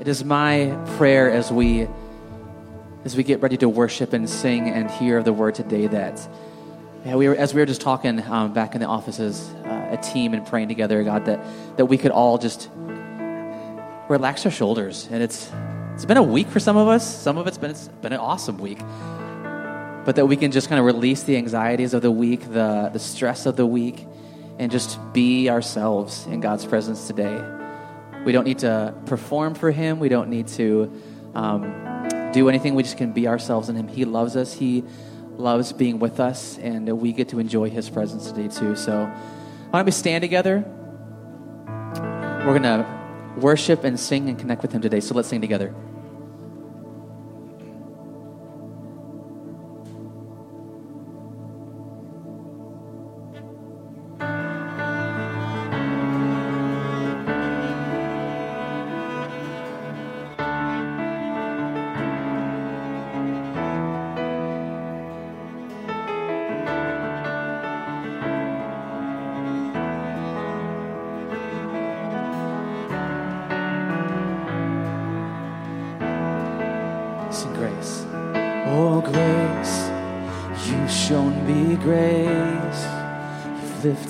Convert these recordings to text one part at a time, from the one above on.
It is my prayer as we as we get ready to worship and sing and hear the word today that yeah, we were, as we were just talking um, back in the offices, uh, a team and praying together, God, that, that we could all just relax our shoulders. And it's, it's been a week for some of us. Some of it's been, it's been an awesome week. But that we can just kind of release the anxieties of the week, the, the stress of the week, and just be ourselves in God's presence today. We don't need to perform for Him. We don't need to um, do anything. We just can be ourselves in Him. He loves us. He loves being with us, and we get to enjoy His presence today, too. So, why don't we stand together? We're going to worship and sing and connect with Him today. So, let's sing together.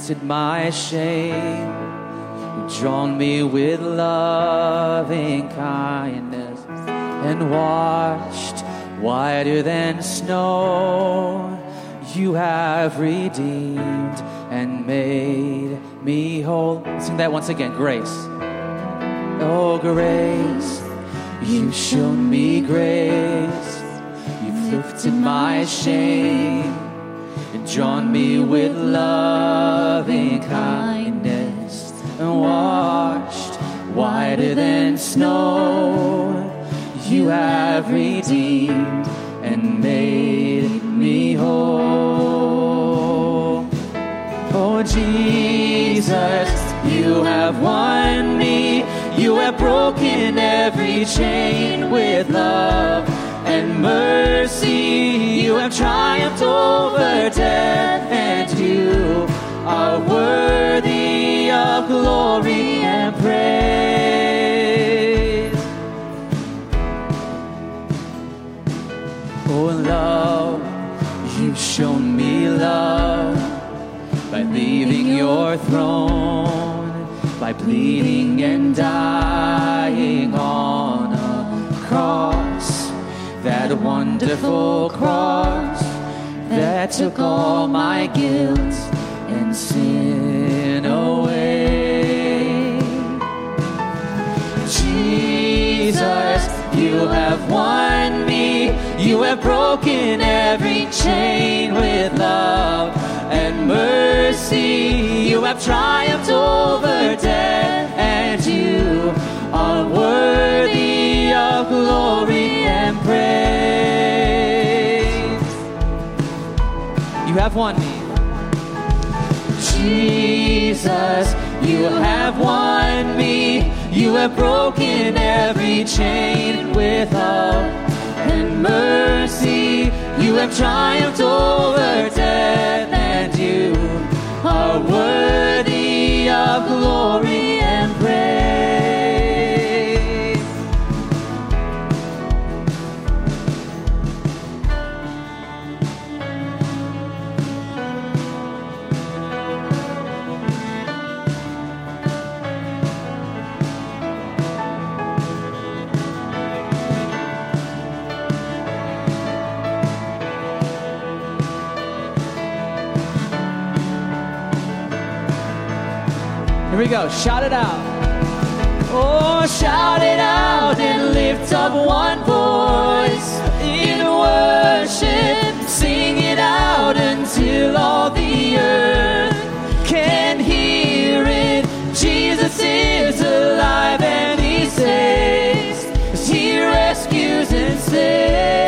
Lifted my shame. You've drawn me with loving kindness and washed whiter than snow. You have redeemed and made me whole. Sing that once again. Grace. Oh, grace. You've shown me grace. You've lifted my shame and drawn me with kindness and washed whiter than snow. You have redeemed and made me whole. Oh, Jesus, you have won me. You have broken every chain with love and mercy. You have triumphed over death, and are worthy of glory and praise. Oh, love, you've shown me love by leaving your throne, by bleeding and dying on a cross, that wonderful cross that took all my guilt sin away. Jesus, you have won me. You have broken every chain with love and mercy. You have triumphed over death, and you are worthy of glory and praise. You have won me. Jesus, you have won me. You have broken every chain with love and mercy. You have triumphed over death, and you are worthy of glory go. Shout it out. Oh, shout it out and lift up one voice in worship. Sing it out until all the earth can hear it. Jesus is alive and he saves. He rescues and saves.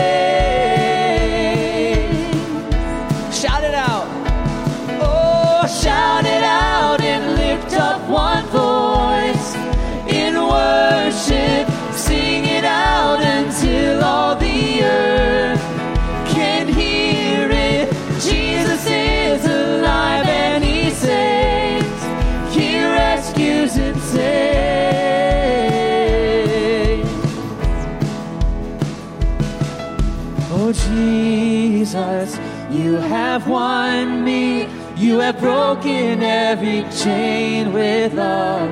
Have won me. You have broken every chain with love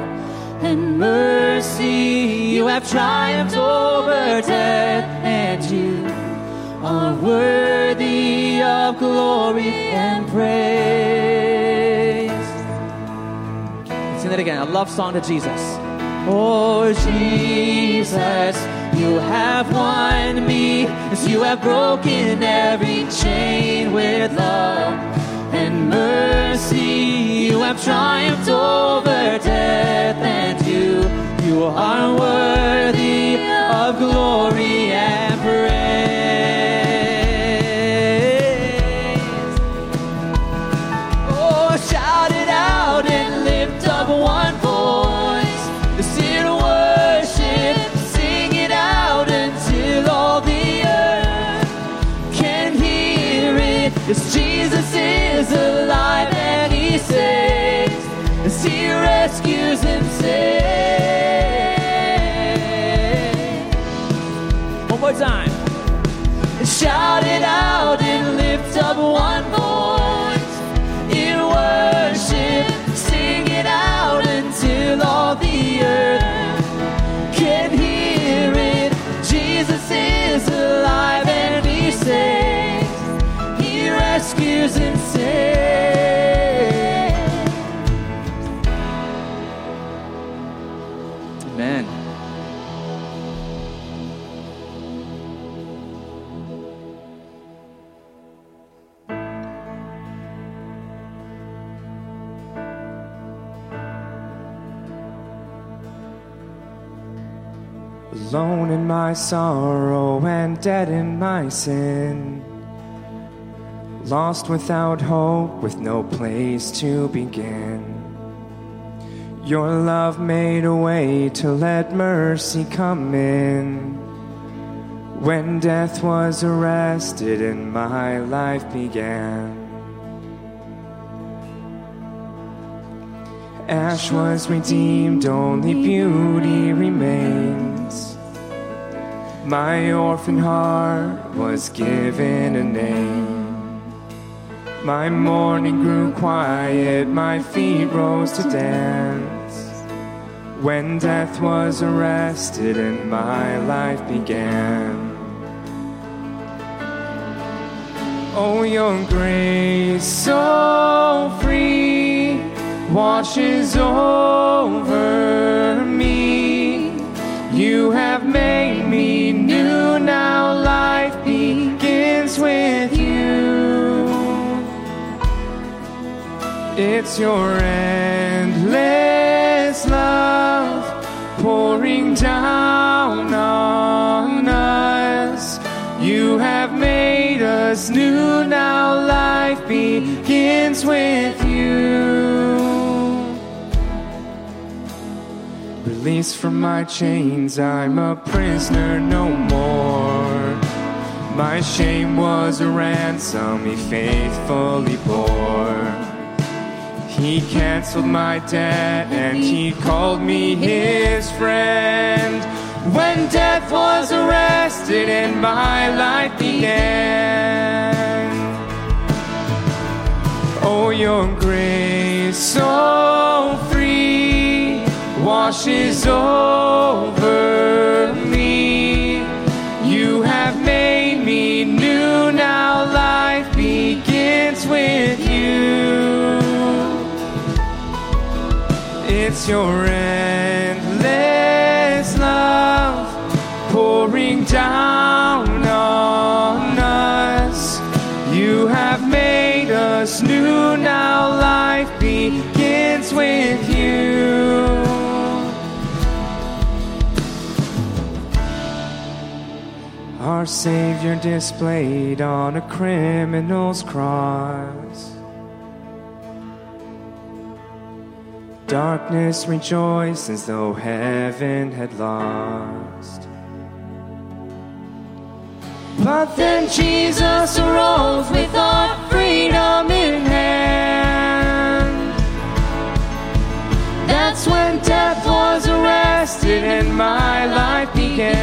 and mercy. You have triumphed over death, and you are worthy of glory and praise. Let's Sing that again. A love song to Jesus. Oh, Jesus, you have won me as you have broken every chain with love and mercy. You have triumphed over my sorrow and dead in my sin. Lost without hope, with no place to begin. Your love made a way to let mercy come in. When death was arrested and my life began. Ash was redeemed, only beauty remains. My orphan heart was given a name. My mourning grew quiet, my feet rose to dance. When death was arrested and my life began. Oh, your grace so free washes over me. You have made me It's your endless love pouring down on us. You have made us new, now life begins with you. Released from my chains, I'm a prisoner no more. My shame was a ransom he faithfully bore. He canceled my debt and he called me his friend. When death was arrested and my life began. Oh, your grace so free washes over It's your endless love pouring down on us. You have made us new, now life begins with you. Our Savior displayed on a criminal's cross. Darkness rejoiced as though heaven had lost. But then Jesus arose with our freedom in hand. That's when death was arrested and my life began.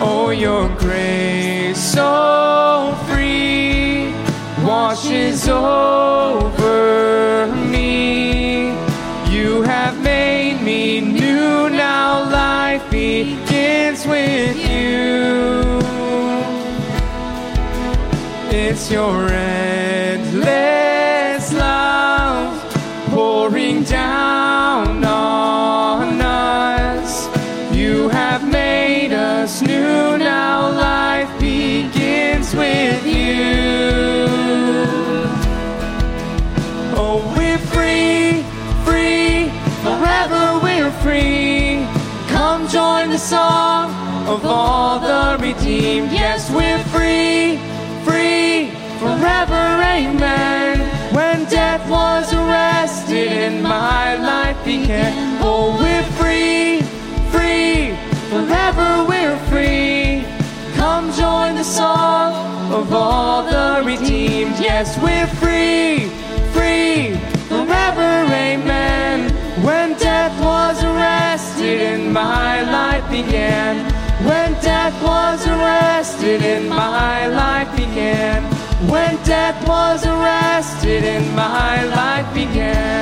Oh, your grace so free washes over me. You have made me new, now life begins with you. It's your endless redeemed. Yes, we're free, free, forever, amen. When death was arrested and my life began. Oh, we're free, free, forever we're free. Come join the song of all the redeemed. Yes, we're free, free, forever, amen. When death was arrested and my life began. When death was arrested and my life began. When death was arrested and my life began.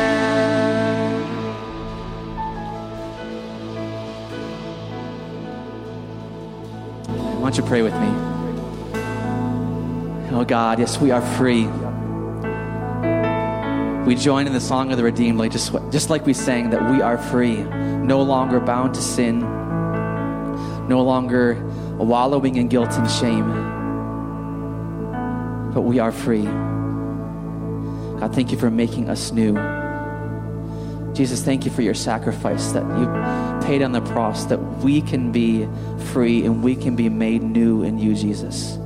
Why don't you pray with me? Oh God, yes, we are free. We join in the song of the redeemed, like just, just like we sang that we are free, no longer bound to sin, no longer wallowing in guilt and shame, but we are free. God, thank you for making us new. Jesus, thank you for your sacrifice that you paid on the cross that we can be free and we can be made new in you, Jesus.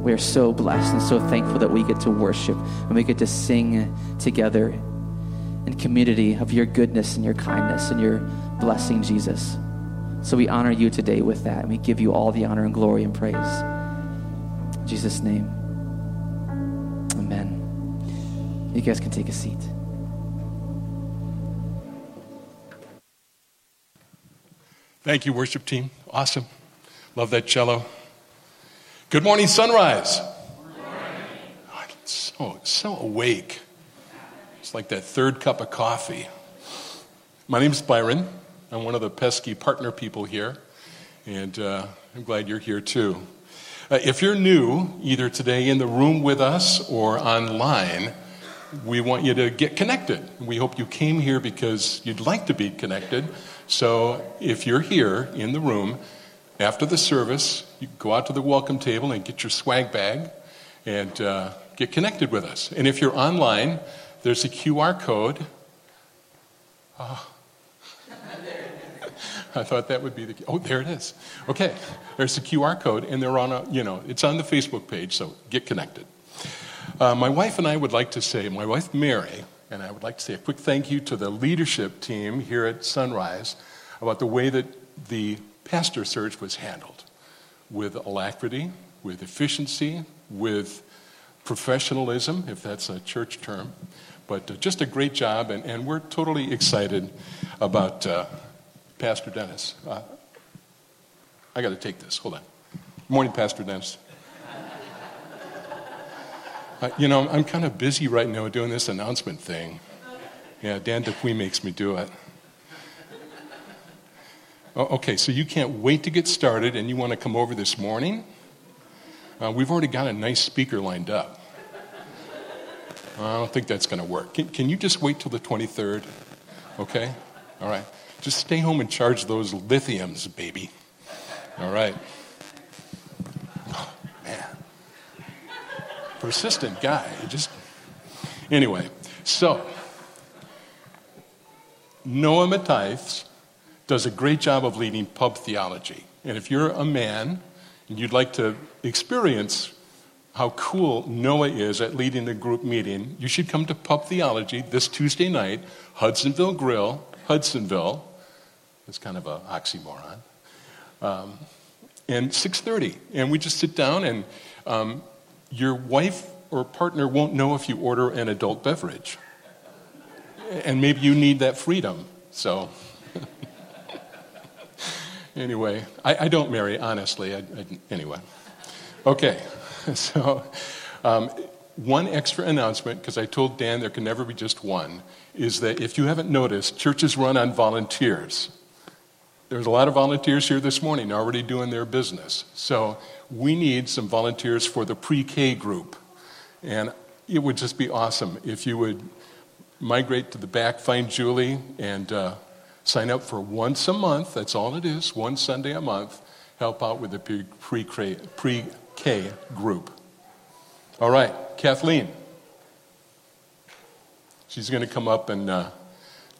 We are so blessed and so thankful that we get to worship and we get to sing together in community of your goodness and your kindness and your blessing, Jesus. So we honor you today with that and we give you all the honor and glory and praise. In Jesus' name. Amen. You guys can take a seat. Thank you, worship team. Awesome. Love that cello. Good morning, sunrise. I'm so, so awake. It's like that third cup of coffee. My name is Byron. I'm one of the pesky partner people here, and uh, I'm glad you're here too. Uh, if you're new, either today in the room with us or online, we want you to get connected. We hope you came here because you'd like to be connected. So if you're here in the room after the service, you go out to the welcome table and get your swag bag and uh, get connected with us. And if you're online, there's a QR code. Oh. I thought that would be the. Oh, there it is. Okay, there's the QR code, and they're on a. You know, it's on the Facebook page. So get connected. Uh, my wife and I would like to say, my wife Mary, and I would like to say a quick thank you to the leadership team here at Sunrise about the way that the pastor search was handled with alacrity, with efficiency, with professionalism, if that's a church term. But uh, just a great job, and, and we're totally excited about uh, Pastor Dennis. Uh, I got to take this. Hold on. Morning, Pastor Dennis. Uh, you know, I'm kind of busy right now doing this announcement thing. Yeah, Dan Dupuy makes me do it. Oh, okay, so you can't wait to get started and you want to come over this morning? Uh, we've already got a nice speaker lined up. I don't think that's going to work. Can, can you just wait till the 23rd? Okay? All right. Just stay home and charge those lithiums, baby. All right. Oh, man. Persistent guy. Just. Anyway, so Noah Matthijs does a great job of leading pub theology. And if you're a man and you'd like to experience how cool Noah is at leading the group meeting, you should come to Pub Theology this Tuesday night, Hudsonville Grill, Hudsonville. It's kind of an oxymoron. Um, and 6.30. And we just sit down and um, your wife or partner won't know if you order an adult beverage. And maybe you need that freedom. So... Anyway, I, I don't marry, honestly. I, I, anyway. Okay, so um, one extra announcement, because I told Dan there can never be just one, is that if you haven't noticed, churches run on volunteers. There's a lot of volunteers here this morning already doing their business. So we need some volunteers for the pre K group. And it would just be awesome if you would migrate to the back, find Julie, and uh, sign up for once a month. That's all it is, one Sunday a month. Help out with the pre K group. All right, Kathleen. She's going to come up and uh,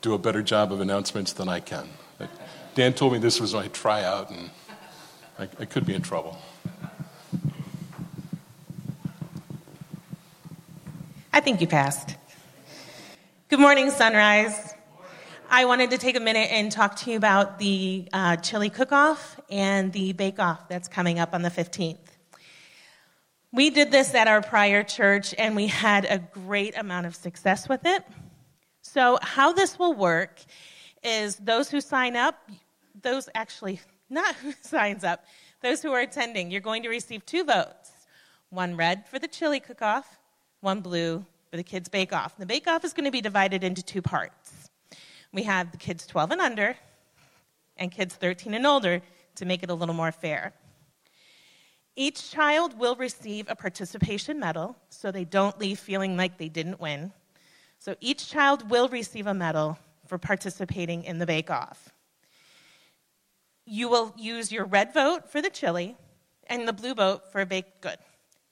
do a better job of announcements than I can. But Dan told me this was my tryout, and I, I could be in trouble. I think you passed. Good morning, Sunrise. I wanted to take a minute and talk to you about the uh, chili cook off and the bake off that's coming up on the 15th. We did this at our prior church and we had a great amount of success with it. So, how this will work is those who sign up, those actually, not who signs up, those who are attending, you're going to receive two votes one red for the chili cook off, one blue for the kids' bake off. The bake off is going to be divided into two parts. We have the kids 12 and under and kids 13 and older to make it a little more fair. Each child will receive a participation medal so they don't leave feeling like they didn't win. So each child will receive a medal for participating in the bake off. You will use your red vote for the chili and the blue vote for a baked good.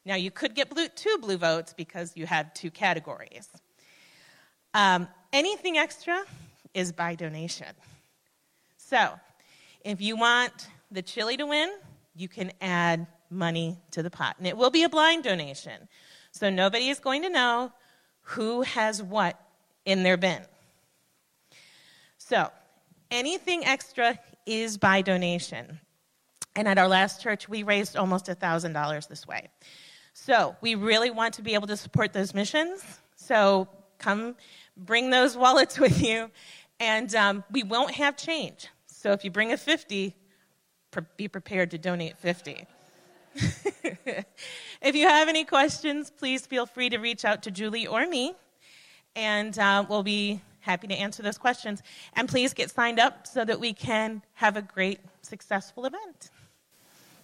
Now, you could get blue, two blue votes because you have two categories. Um, anything extra is by donation. So, if you want the chili to win, you can add money to the pot. And it will be a blind donation. So nobody is going to know who has what in their bin. So anything extra is by donation. And at our last church, we raised almost $1,000 this way. So we really want to be able to support those missions. So come bring those wallets with you. And um, we won't have change. So if you bring a 50, be prepared to donate 50. if you have any questions, please feel free to reach out to Julie or me, and uh, we'll be happy to answer those questions. And please get signed up so that we can have a great, successful event.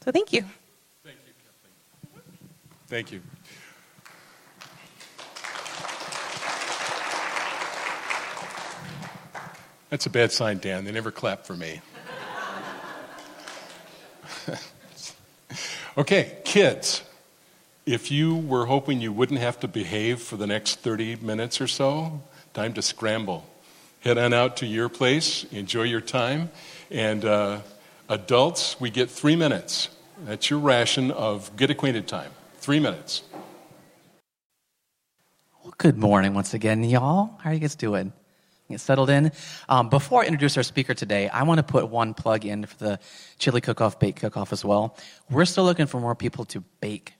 So thank you. Thank you, Thank you. That's a bad sign, Dan. They never clap for me. Okay, kids, if you were hoping you wouldn't have to behave for the next 30 minutes or so, time to scramble. Head on out to your place, enjoy your time. And uh, adults, we get three minutes. That's your ration of get acquainted time. Three minutes. Well, good morning once again, y'all. How are you guys doing? Get settled in. Um, before I introduce our speaker today, I want to put one plug in for the chili cook-off, bake cook-off as well. We're still looking for more people to bake.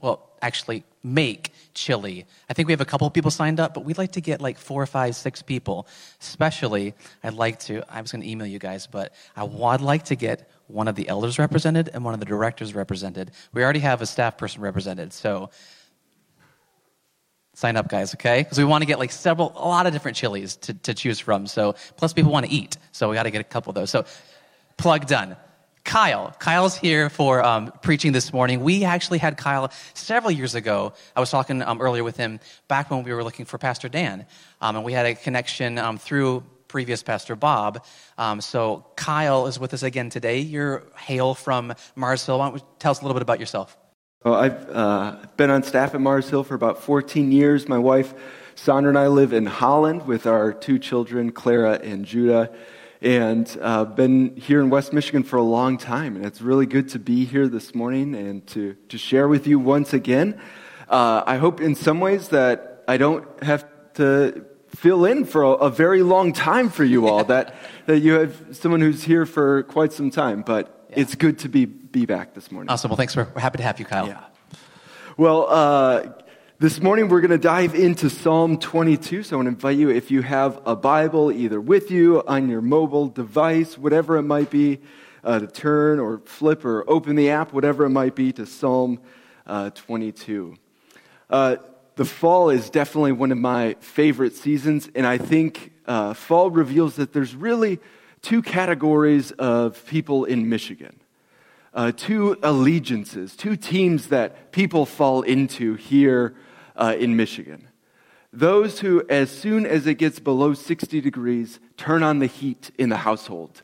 Well, actually, make chili. I think we have a couple people signed up, but we'd like to get like four, five, six people. Especially, I'd like to, I was going to email you guys, but I would like to get one of the elders represented and one of the directors represented. We already have a staff person represented, so sign up, guys, okay? Because we want to get like several, a lot of different chilies to, to choose from. So, plus people want to eat. So we got to get a couple of those. So, plug done. Kyle. Kyle's here for um, preaching this morning. We actually had Kyle several years ago. I was talking um, earlier with him back when we were looking for Pastor Dan. Um, and we had a connection um, through previous Pastor Bob. Um, so Kyle is with us again today. You're hail from Mars Hill. Why don't you tell us a little bit about yourself? Well, I've uh, been on staff at Mars Hill for about 14 years. My wife, Sandra, and I live in Holland with our two children, Clara and Judah, and uh, been here in West Michigan for a long time. And it's really good to be here this morning and to, to share with you once again. Uh, I hope in some ways that I don't have to fill in for a, a very long time for you all, that, that you have someone who's here for quite some time. But yeah. it's good to be, be back this morning. Awesome. Well, thanks. For, we're happy to have you, Kyle. Yeah. Well, uh, this morning we're going to dive into Psalm 22. So I want to invite you, if you have a Bible either with you, on your mobile device, whatever it might be, uh, to turn or flip or open the app, whatever it might be, to Psalm uh, 22. Uh, the fall is definitely one of my favorite seasons, and I think uh, fall reveals that there's really two categories of people in Michigan. Uh, two allegiances, two teams that people fall into here uh, in Michigan. Those who, as soon as it gets below 60 degrees, turn on the heat in the household.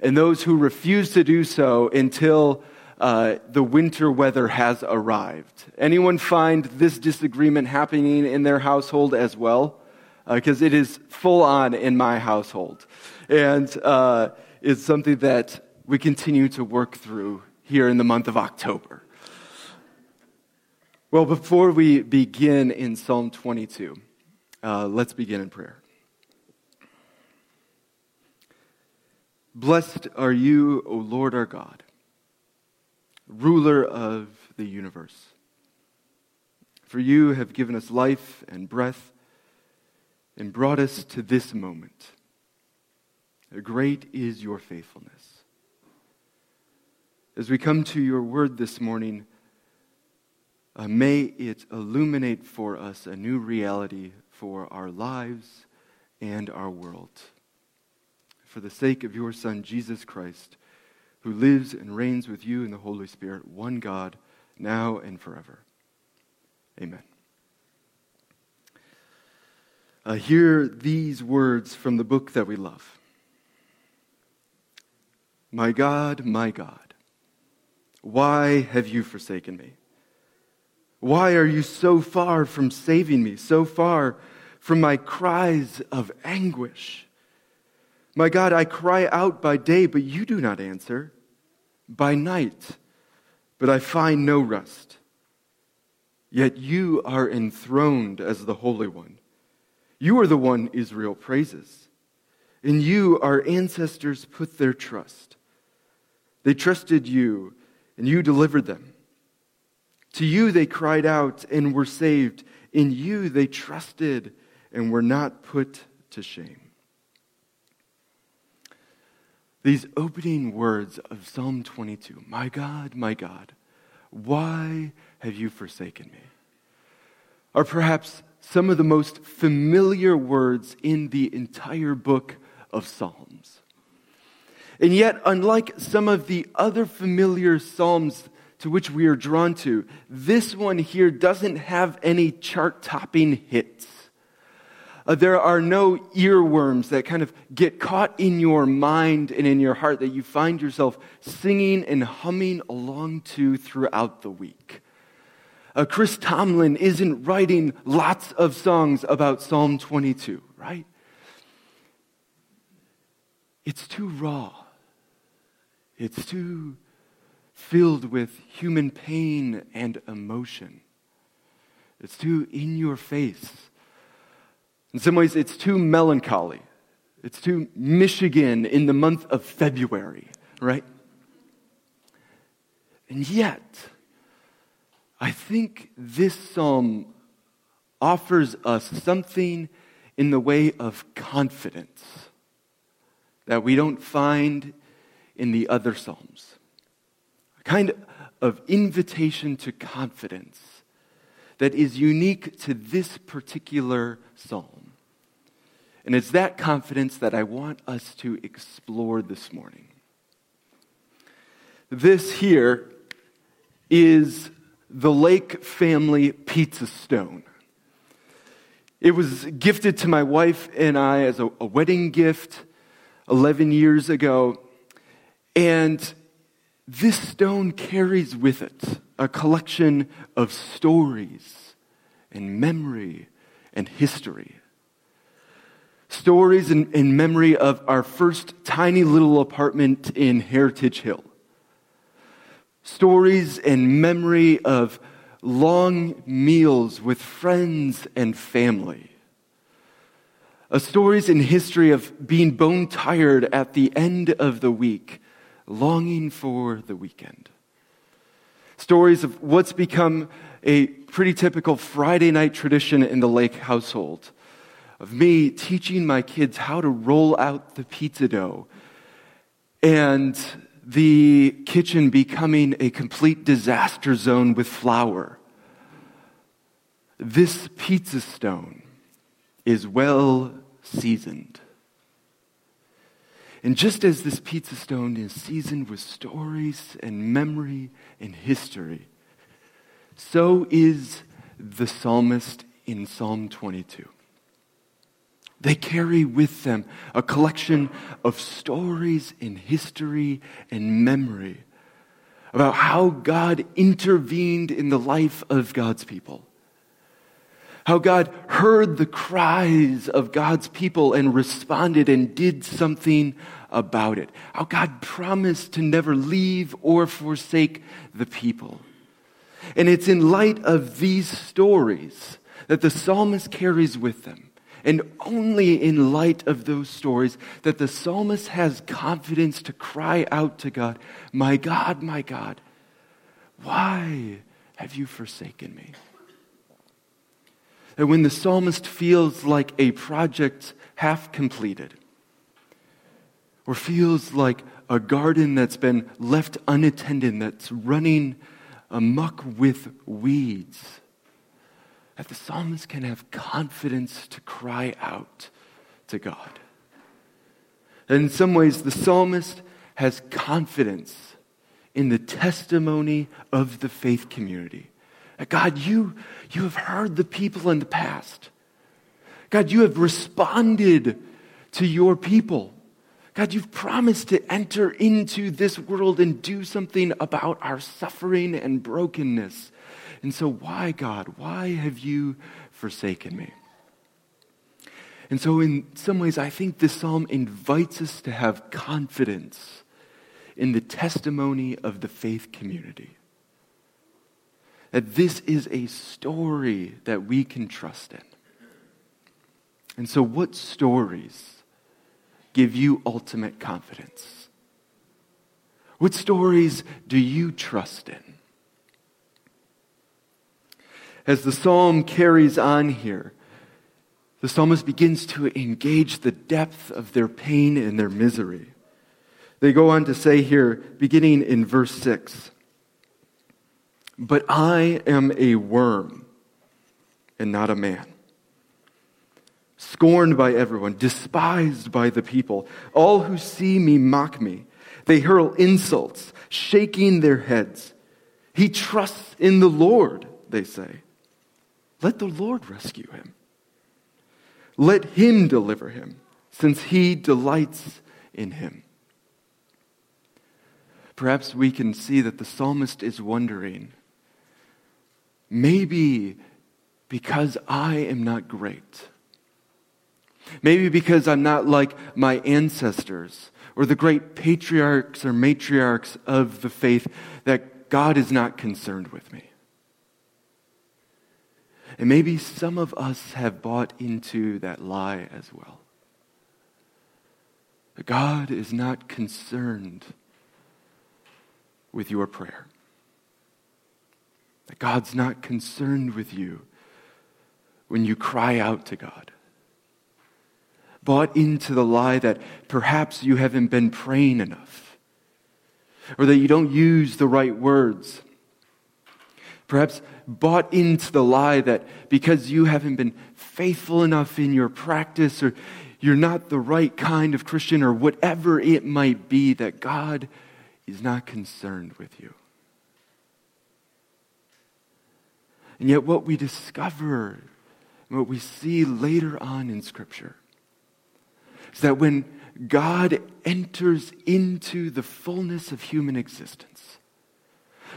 And those who refuse to do so until uh, the winter weather has arrived. Anyone find this disagreement happening in their household as well? Because uh, it is full on in my household. And uh, it's something that we continue to work through here in the month of October. Well, before we begin in Psalm 22, uh, let's begin in prayer. Blessed are you, O Lord our God, ruler of the universe. For you have given us life and breath and brought us to this moment. Great is your faithfulness. As we come to your word this morning, uh, may it illuminate for us a new reality for our lives and our world. For the sake of your Son, Jesus Christ, who lives and reigns with you in the Holy Spirit, one God, now and forever. Amen. Uh, hear these words from the book that we love. My God, my God, why have you forsaken me? Why are you so far from saving me, so far from my cries of anguish? My God, I cry out by day, but you do not answer, by night, but I find no rest. Yet you are enthroned as the Holy One. You are the one Israel praises. In you our ancestors put their trust. They trusted you, and you delivered them. To you they cried out and were saved. In you they trusted and were not put to shame. These opening words of Psalm 22 My God, my God, why have you forsaken me? are perhaps some of the most familiar words in the entire book of Psalms. And yet, unlike some of the other familiar Psalms to which we are drawn to. This one here doesn't have any chart topping hits. Uh, there are no earworms that kind of get caught in your mind and in your heart that you find yourself singing and humming along to throughout the week. Uh, Chris Tomlin isn't writing lots of songs about Psalm 22, right? It's too raw. It's too filled with human pain and emotion. It's too in your face. In some ways, it's too melancholy. It's too Michigan in the month of February, right? And yet, I think this psalm offers us something in the way of confidence that we don't find in the other psalms A kind of invitation to confidence that is unique to this particular psalm. And it's that confidence that I want us to explore this morning. This here is the Lake family pizza stone. It was gifted to my wife and I as a, a wedding gift 11 years ago. And this stone carries with it a collection of stories and memory and history. Stories and, memory of our first tiny little apartment in Heritage Hill. Stories and memory of long meals with friends and family. A stories in history of being bone tired at the end of the week longing for the weekend. Stories of what's become a pretty typical Friday night tradition in the Lake household of me teaching my kids how to roll out the pizza dough and the kitchen becoming a complete disaster zone with flour. This pizza stone is well seasoned. And just as this pizza stone is seasoned with stories and memory and history, so is the psalmist in Psalm 22. They carry with them a collection of stories and history and memory about how God intervened in the life of God's people. How God heard the cries of God's people and responded and did something about it. How God promised to never leave or forsake the people. And it's in light of these stories that the psalmist carries with them and only in light of those stories that the psalmist has confidence to cry out to God, My God, my God, why have you forsaken me? And when the psalmist feels like a project half completed, or feels like a garden that's been left unattended, that's running amuck with weeds, that the psalmist can have confidence to cry out to God. And in some ways, the psalmist has confidence in the testimony of the faith community. God, you, you have heard the people in the past. God, you have responded to your people. God, you've promised to enter into this world and do something about our suffering and brokenness. And so, why, God? Why have you forsaken me? And so, in some ways, I think this psalm invites us to have confidence in the testimony of the faith community. That this is a story that we can trust in. And so, what stories give you ultimate confidence? What stories do you trust in? as the psalm carries on here, the psalmist begins to engage the depth of their pain and their misery. They go on to say here, beginning in verse 6 But I am a worm and not a man, scorned by everyone, despised by the people. All who see me mock me. They hurl insults, shaking their heads. He trusts in the Lord, they say. Let the Lord rescue him. Let him deliver him, since he delights in him. Perhaps we can see that the psalmist is wondering maybe because I am not great. Maybe because I'm not like my ancestors or the great patriarchs or matriarchs of the faith, that God is not concerned with me. And maybe some of us have bought into that lie as well. That God is not concerned with your prayer. That God's not concerned with you when you cry out to God. Bought into the lie that perhaps you haven't been praying enough, or that you don't use the right words Perhaps bought into the lie that because you haven't been faithful enough in your practice or you're not the right kind of Christian or whatever it might be, that God is not concerned with you. And yet, what we discover, and what we see later on in Scripture, is that when God enters into the fullness of human existence,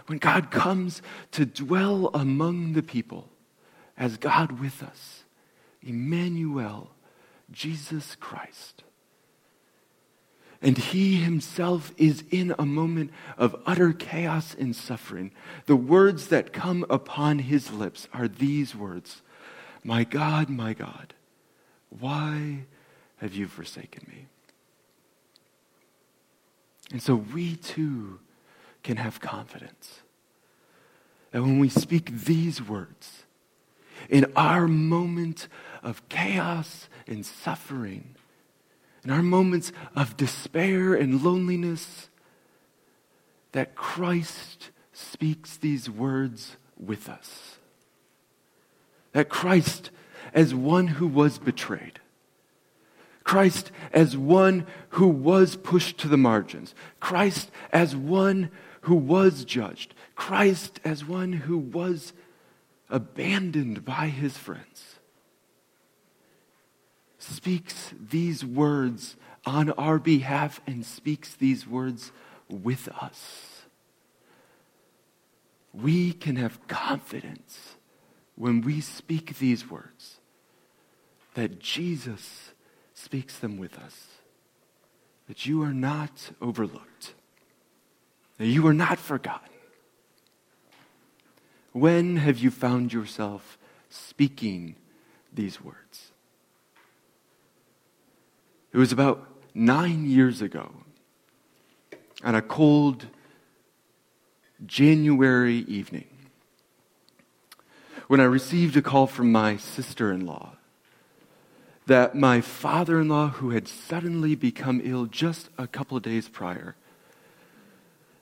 when God comes to dwell among the people as God with us, Emmanuel, Jesus Christ. And he himself is in a moment of utter chaos and suffering. The words that come upon his lips are these words My God, my God, why have you forsaken me? And so we too can have confidence that when we speak these words, in our moment of chaos and suffering, in our moments of despair and loneliness, that Christ speaks these words with us. That Christ, as one who was betrayed, Christ as one who was pushed to the margins, Christ as one who was judged, Christ as one who was abandoned by his friends, speaks these words on our behalf and speaks these words with us. We can have confidence when we speak these words that Jesus speaks them with us, that you are not overlooked, that you are not forgotten. When have you found yourself speaking these words? It was about nine years ago on a cold January evening when I received a call from my sister in law that my father in law, who had suddenly become ill just a couple of days prior,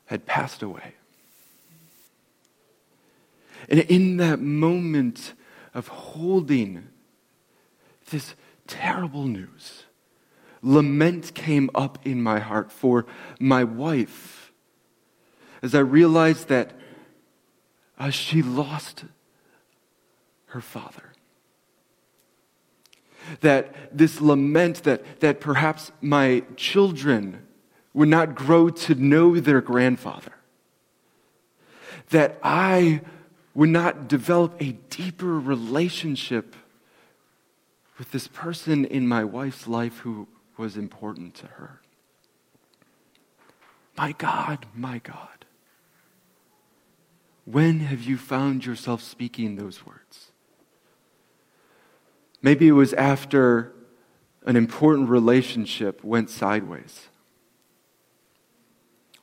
had passed away. And in that moment of holding this terrible news, lament came up in my heart for my wife as I realized that uh, she lost her father. That this lament that, that perhaps my children would not grow to know their grandfather. That I would not develop a deeper relationship with this person in my wife's life who was important to her. My God, my God, when have you found yourself speaking those words? Maybe it was after an important relationship went sideways,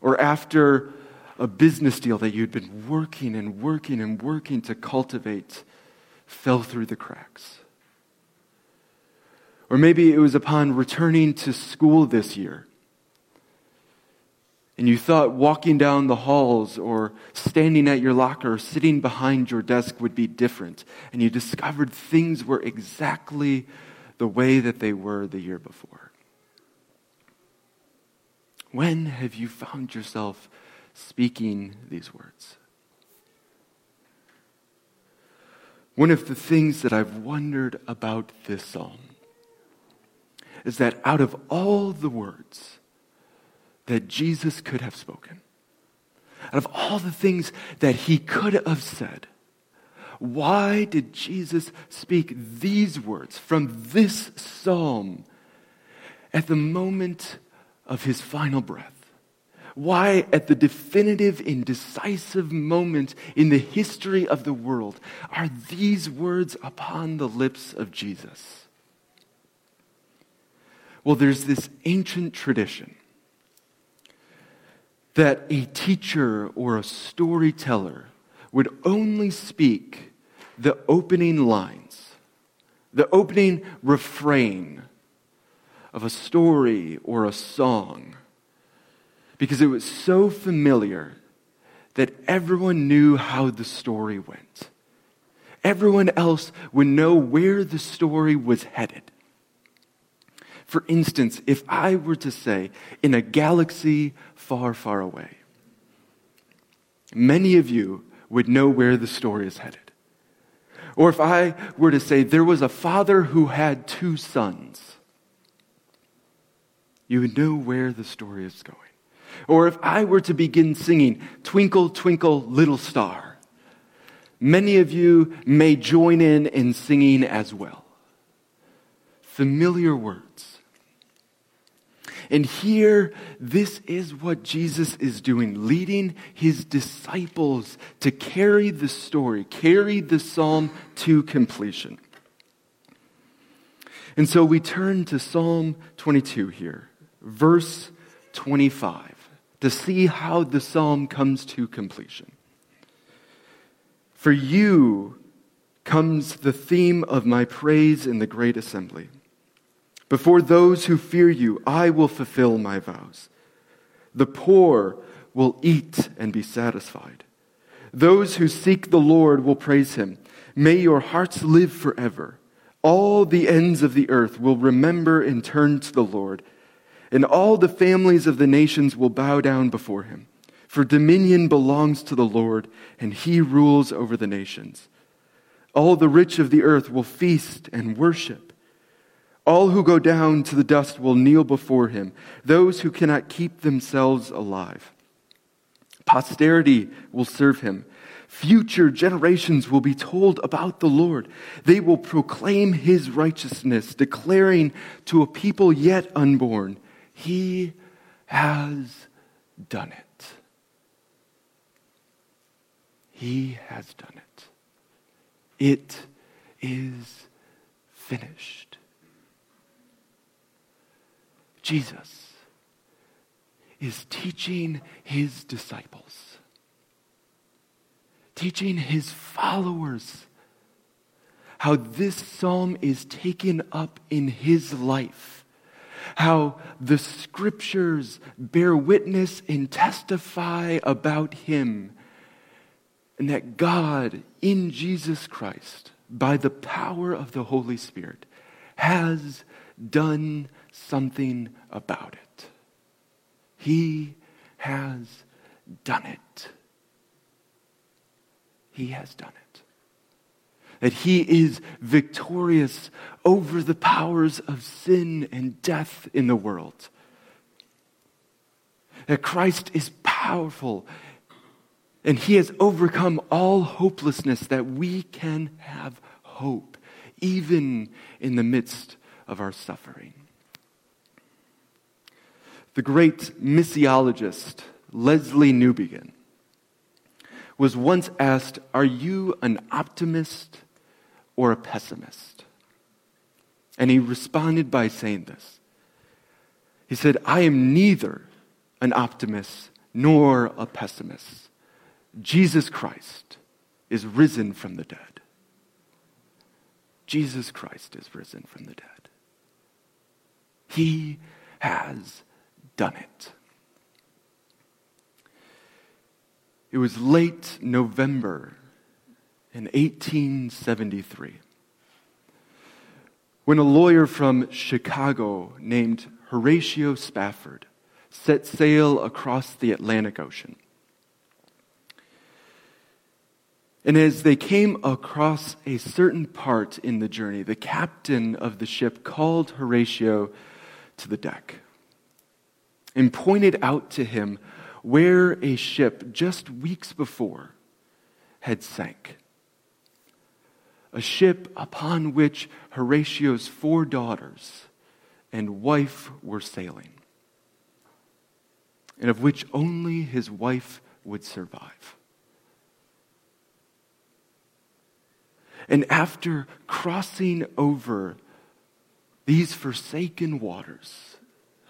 or after a business deal that you'd been working and working and working to cultivate fell through the cracks. Or maybe it was upon returning to school this year. And you thought walking down the halls or standing at your locker or sitting behind your desk would be different. And you discovered things were exactly the way that they were the year before. When have you found yourself speaking these words. One of the things that I've wondered about this psalm is that out of all the words that Jesus could have spoken, out of all the things that he could have said, why did Jesus speak these words from this psalm at the moment of his final breath? Why, at the definitive and decisive moment in the history of the world, are these words upon the lips of Jesus? Well, there's this ancient tradition that a teacher or a storyteller would only speak the opening lines, the opening refrain of a story or a song because it was so familiar that everyone knew how the story went. Everyone else would know where the story was headed. For instance, if I were to say, in a galaxy far, far away, many of you would know where the story is headed. Or if I were to say, there was a father who had two sons, you would know where the story is going. Or if I were to begin singing, Twinkle, Twinkle, Little Star, many of you may join in in singing as well. Familiar words. And here, this is what Jesus is doing, leading his disciples to carry the story, carry the psalm to completion. And so we turn to Psalm 22 here, verse 25 to see how the psalm comes to completion. For you comes the theme of my praise in the great assembly. Before those who fear you, I will fulfill my vows. The poor will eat and be satisfied. Those who seek the Lord will praise him. May your hearts live forever. All the ends of the earth will remember and turn to the Lord, and all the families of the nations will bow down before him. For dominion belongs to the Lord, and he rules over the nations. All the rich of the earth will feast and worship. All who go down to the dust will kneel before him, those who cannot keep themselves alive. Posterity will serve him. Future generations will be told about the Lord. They will proclaim his righteousness, declaring to a people yet unborn, He has done it. He has done it. It is finished. Jesus is teaching his disciples, teaching his followers how this psalm is taken up in his life, how the scriptures bear witness and testify about him, and that God in Jesus Christ, by the power of the Holy Spirit, has done something about it. He has done it. He has done it. That he is victorious over the powers of sin and death in the world. That Christ is powerful and he has overcome all hopelessness that we can have hope, even in the midst of our suffering. The great missiologist Lesslie Newbigin was once asked, Are you an optimist or a pessimist? And he responded by saying this. He said, I am neither an optimist nor a pessimist. Jesus Christ is risen from the dead. Jesus Christ is risen from the dead. He has done it. It was late November in 1873 when a lawyer from Chicago named Horatio Spafford set sail across the Atlantic Ocean. And as they came across a certain part in the journey, the captain of the ship called Horatio to the deck and pointed out to him where a ship just weeks before had sank. A ship upon which Horatio's four daughters and wife were sailing, and of which only his wife would survive. And after crossing over these forsaken waters,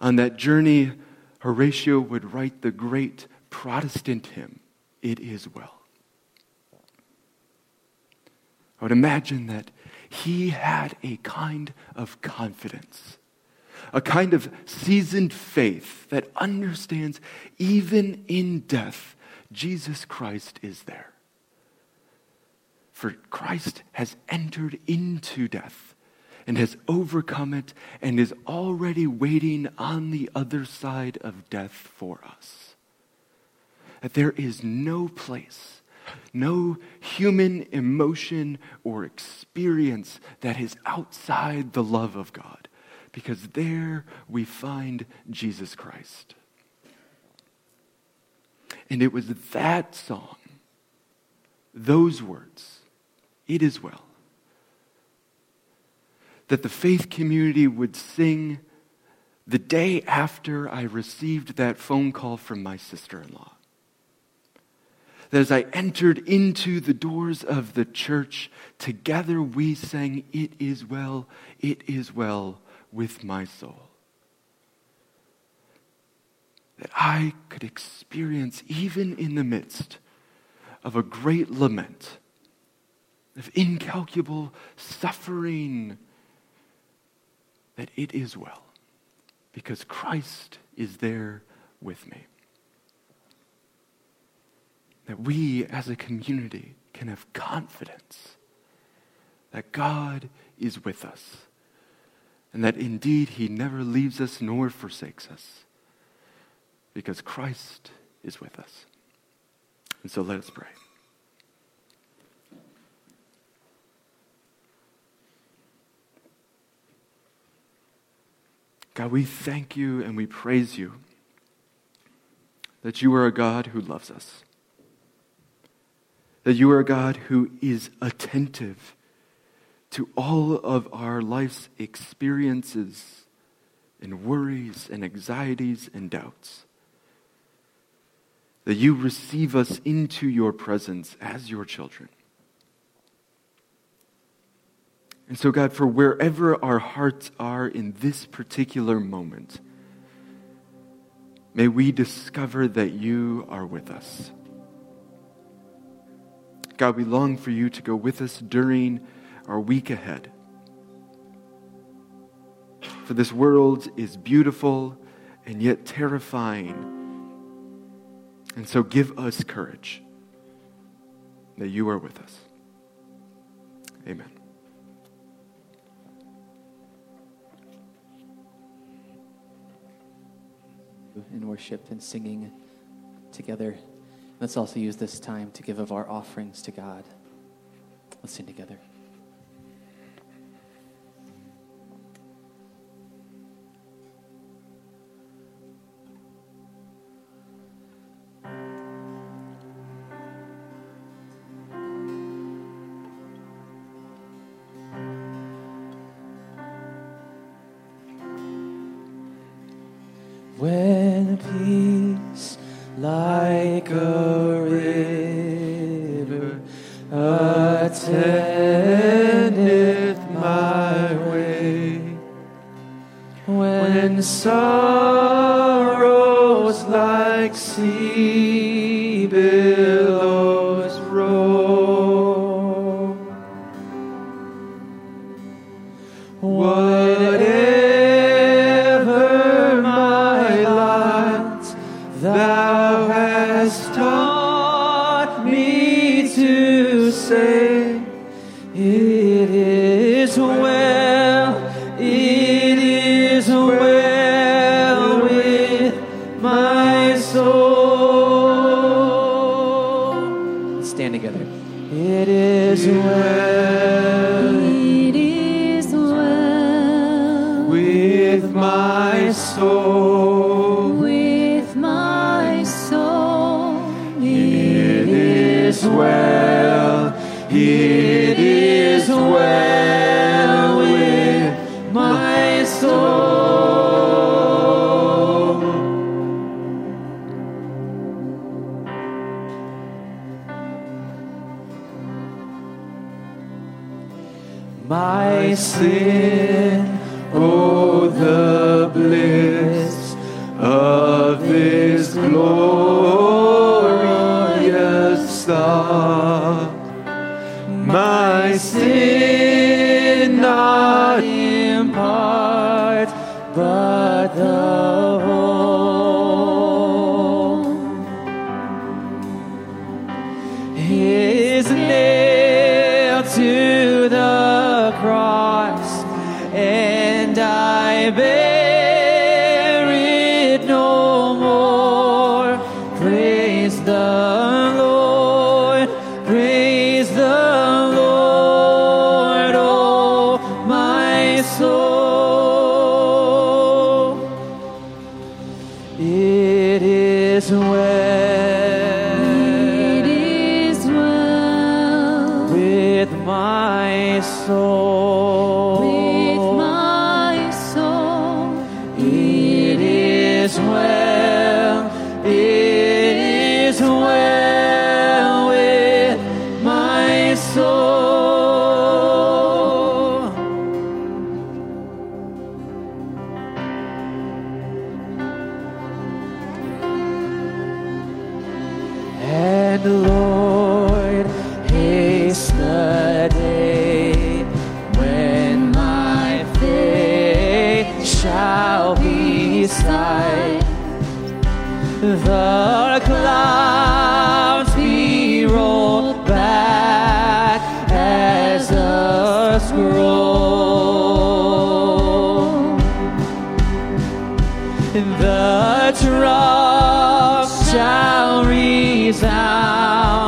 On that journey, Horatio would write the great Protestant hymn, It Is Well. I would imagine that he had a kind of confidence, a kind of seasoned faith that understands even in death, Jesus Christ is there. For Christ has entered into death and has overcome it and is already waiting on the other side of death for us. That there is no place, no human emotion or experience that is outside the love of God, because there we find Jesus Christ. And it was that song, those words, it is well that the faith community would sing the day after I received that phone call from my sister in law. That as I entered into the doors of the church, together we sang, It is well, it is well with my soul. That I could experience, even in the midst of a great lament, of incalculable suffering, that it is well because Christ is there with me. That we as a community can have confidence that God is with us and that indeed He never leaves us nor forsakes us because Christ is with us. And so let us pray. God, we thank you and we praise you that you are a God who loves us, that you are a God who is attentive to all of our life's experiences and worries and anxieties and doubts. That you receive us into your presence as your children. And so, God, for wherever our hearts are in this particular moment, may we discover that you are with us. God, we long for you to go with us during our week ahead. For this world is beautiful and yet terrifying. And so give us courage that you are with us. Amen. In worship and singing together. Let's also use this time to give of our offerings to God. Let's sing together. Is well, it The clouds be rolled back as a scroll. The trump shall resound,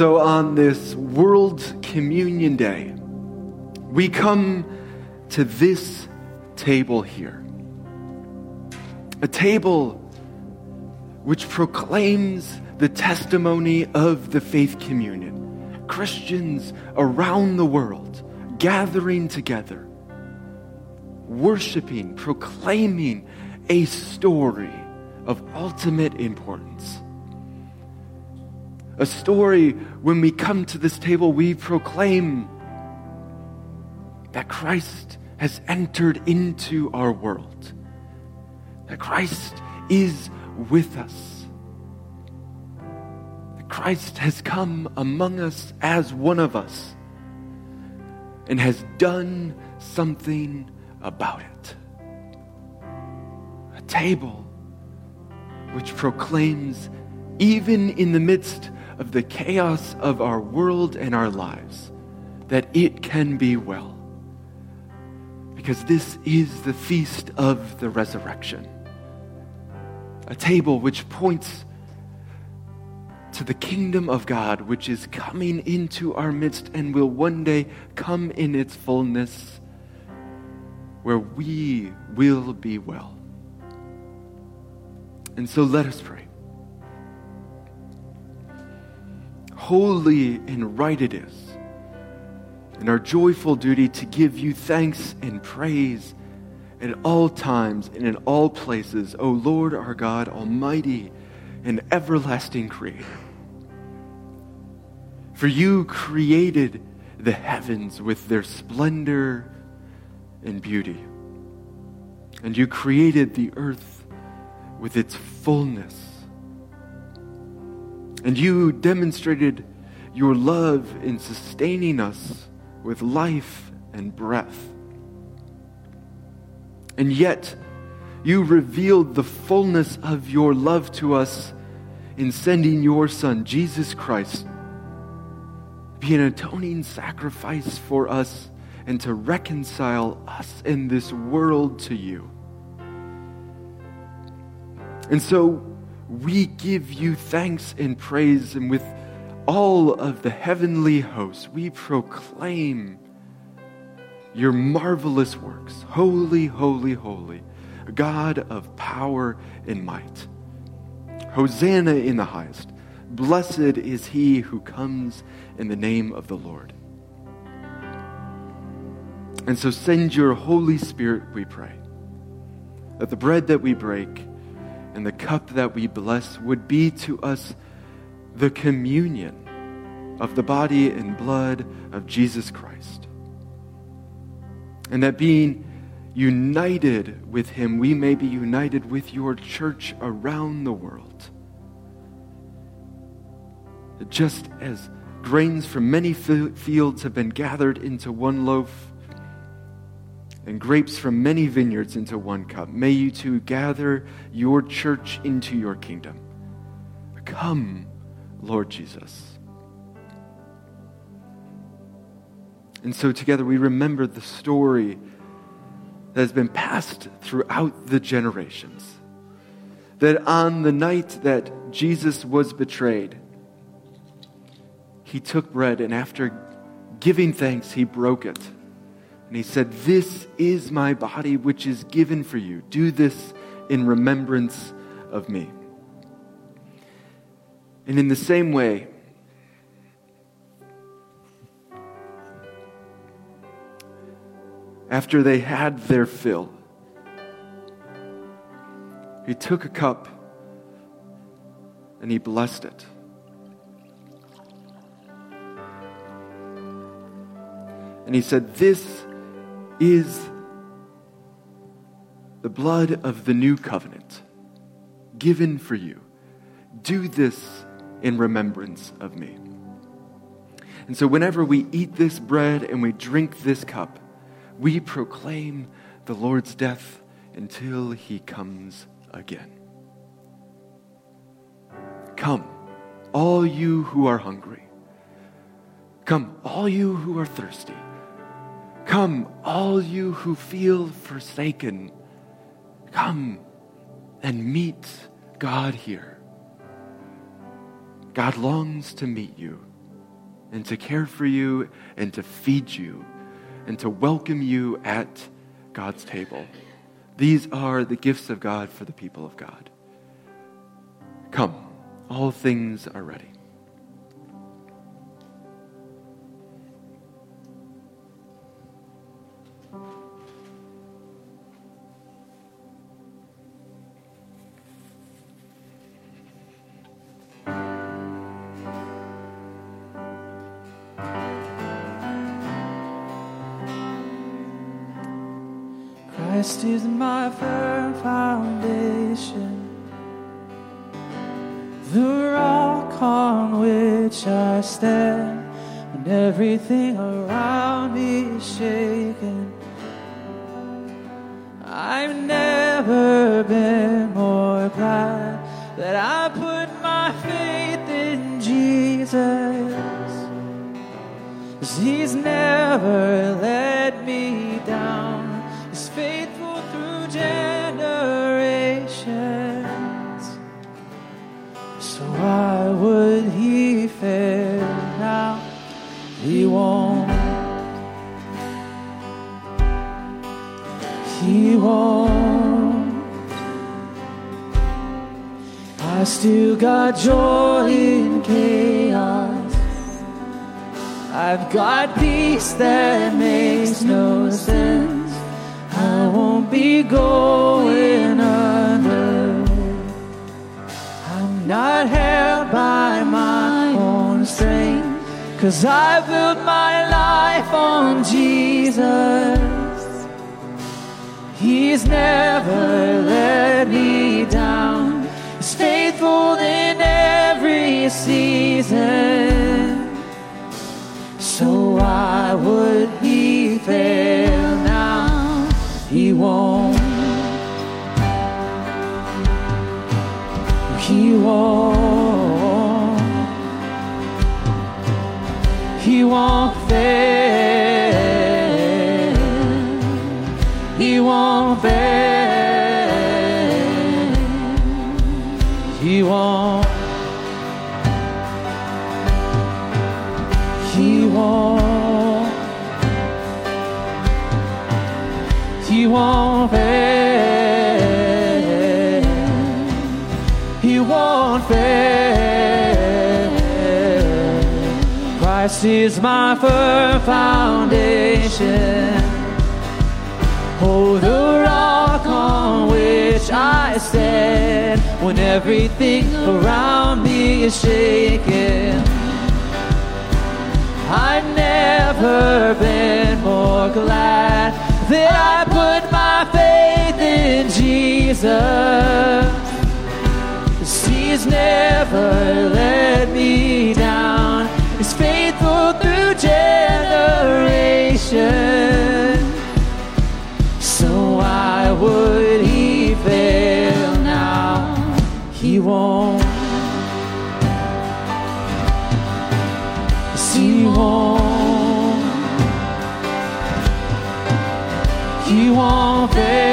so on this World Communion Day, we come to this table here. A table which proclaims the testimony of the faith communion. Christians around the world gathering together, worshiping, proclaiming a story of ultimate importance. A story when we come to this table, we proclaim that Christ has entered into our world, that Christ is with us, that Christ has come among us as one of us and has done something about it. A table which proclaims, even in the midst of the chaos of our world and our lives, that it can be well. Because this is the feast of the resurrection. A table which points to the kingdom of God, which is coming into our midst and will one day come in its fullness, where we will be well. And so let us pray. Holy and right it is, and our joyful duty to give you thanks and praise at all times and in all places, O Lord our God, Almighty and everlasting Creator. For you created the heavens with their splendor and beauty, and you created the earth with its fullness. And you demonstrated your love in sustaining us with life and breath. And yet, you revealed the fullness of your love to us in sending your Son, Jesus Christ, to be an atoning sacrifice for us and to reconcile us in this world to you. And so we give you thanks and praise, and with all of the heavenly hosts, we proclaim your marvelous works. Holy, holy, holy, God of power and might. Hosanna in the highest. Blessed is he who comes in the name of the Lord. And so send your Holy Spirit, we pray, that the bread that we break and the cup that we bless would be to us the communion of the body and blood of Jesus Christ. And that being united with him, we may be united with your church around the world. Just as grains from many fields have been gathered into one loaf, and grapes from many vineyards into one cup, may you too gather your church into your kingdom. Come, Lord Jesus. And so together we remember the story that has been passed throughout the generations. That on the night that Jesus was betrayed, he took bread and after giving thanks, he broke it. And he said, This is my body, which is given for you. Do this in remembrance of me. And in the same way, after they had their fill, he took a cup and he blessed it. And he said, This is the blood of the new covenant given for you. Do this in remembrance of me. And so, whenever we eat this bread and we drink this cup, we proclaim the Lord's death until he comes again. Come, all you who are hungry. Come, all you who are thirsty. Come, all you who feel forsaken. Come and meet God here. God longs to meet you and to care for you and to feed you and to welcome you at God's table. These are the gifts of God for the people of God. Come, all things are ready. Which I stand when everything around me is shaken. I've never been more glad that I put my faith in Jesus. He's never let me down. He's faithful through generations. So why would I still got joy in chaos. I've got peace that makes no sense. I won't be going under. I'm not held by my own strength. Cause I built my life on Jesus. He's never let me down. He's faithful in every season. So why would he fail now? He won't. He won't. He won't fail. Christ is my firm foundation. Oh, the rock on which I stand when everything around me is shaking. I've never been more glad that I put my faith in Jesus. He's never let me down. So why would He fail now? He won't. Yes, He won't. He won't fail.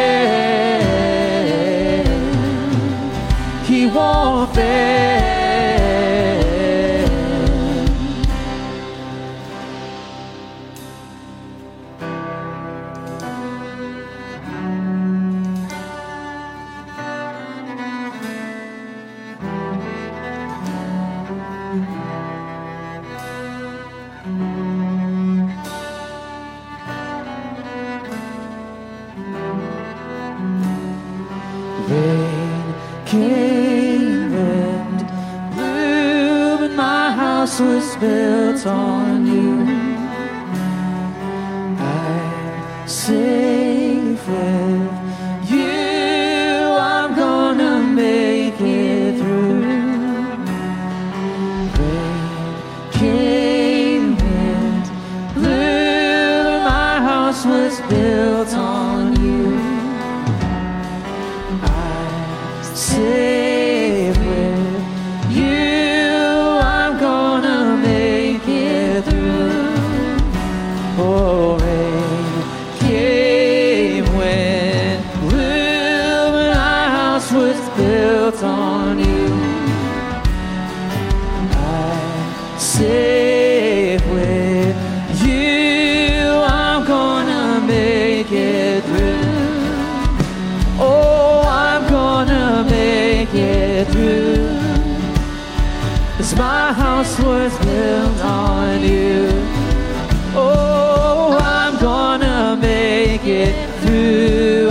Was built on house was built on you. Oh, I'm gonna make it through.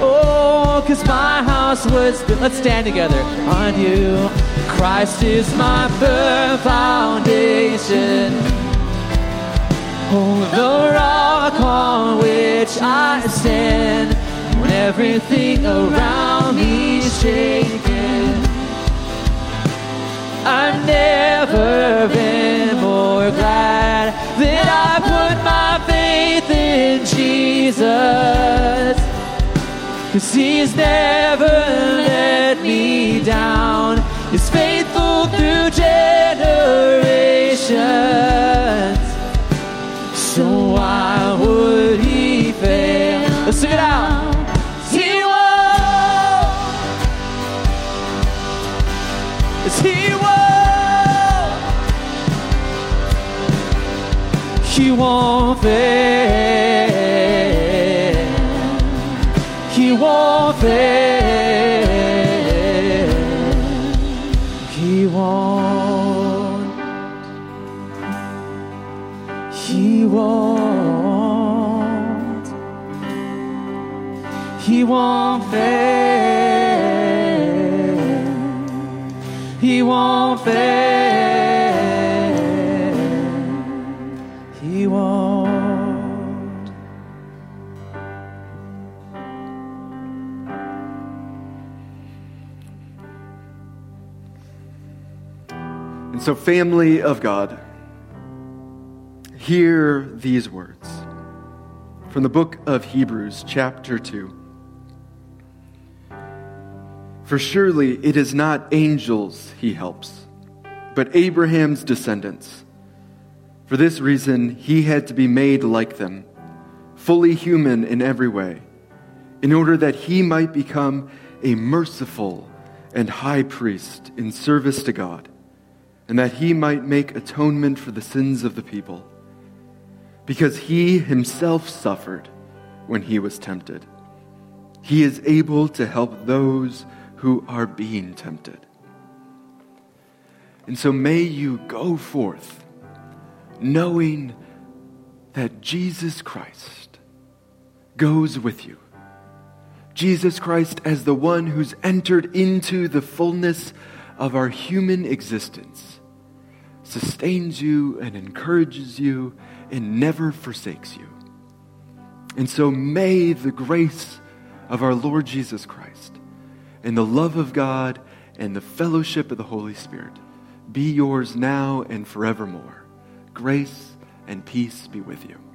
Oh, cause my house was built. Let's stand together on you. Christ is my firm foundation. Oh, the rock on which I stand when everything around me shaking. I've never been more glad that I put my faith in Jesus. Cause he's never let me down. Won't. He won't. So, family of God, hear these words from the book of Hebrews, chapter 2. For surely it is not angels he helps, but Abraham's descendants. For this reason, he had to be made like them, fully human in every way, in order that he might become a merciful and high priest in service to God, and that he might make atonement for the sins of the people. Because he himself suffered when he was tempted, he is able to help those who are being tempted. And so may you go forth knowing that Jesus Christ goes with you. Jesus Christ as the one who's entered into the fullness of our human existence, sustains you and encourages you and never forsakes you. And so may the grace of our Lord Jesus Christ and the love of God and the fellowship of the Holy Spirit be yours now and forevermore. Grace and peace be with you.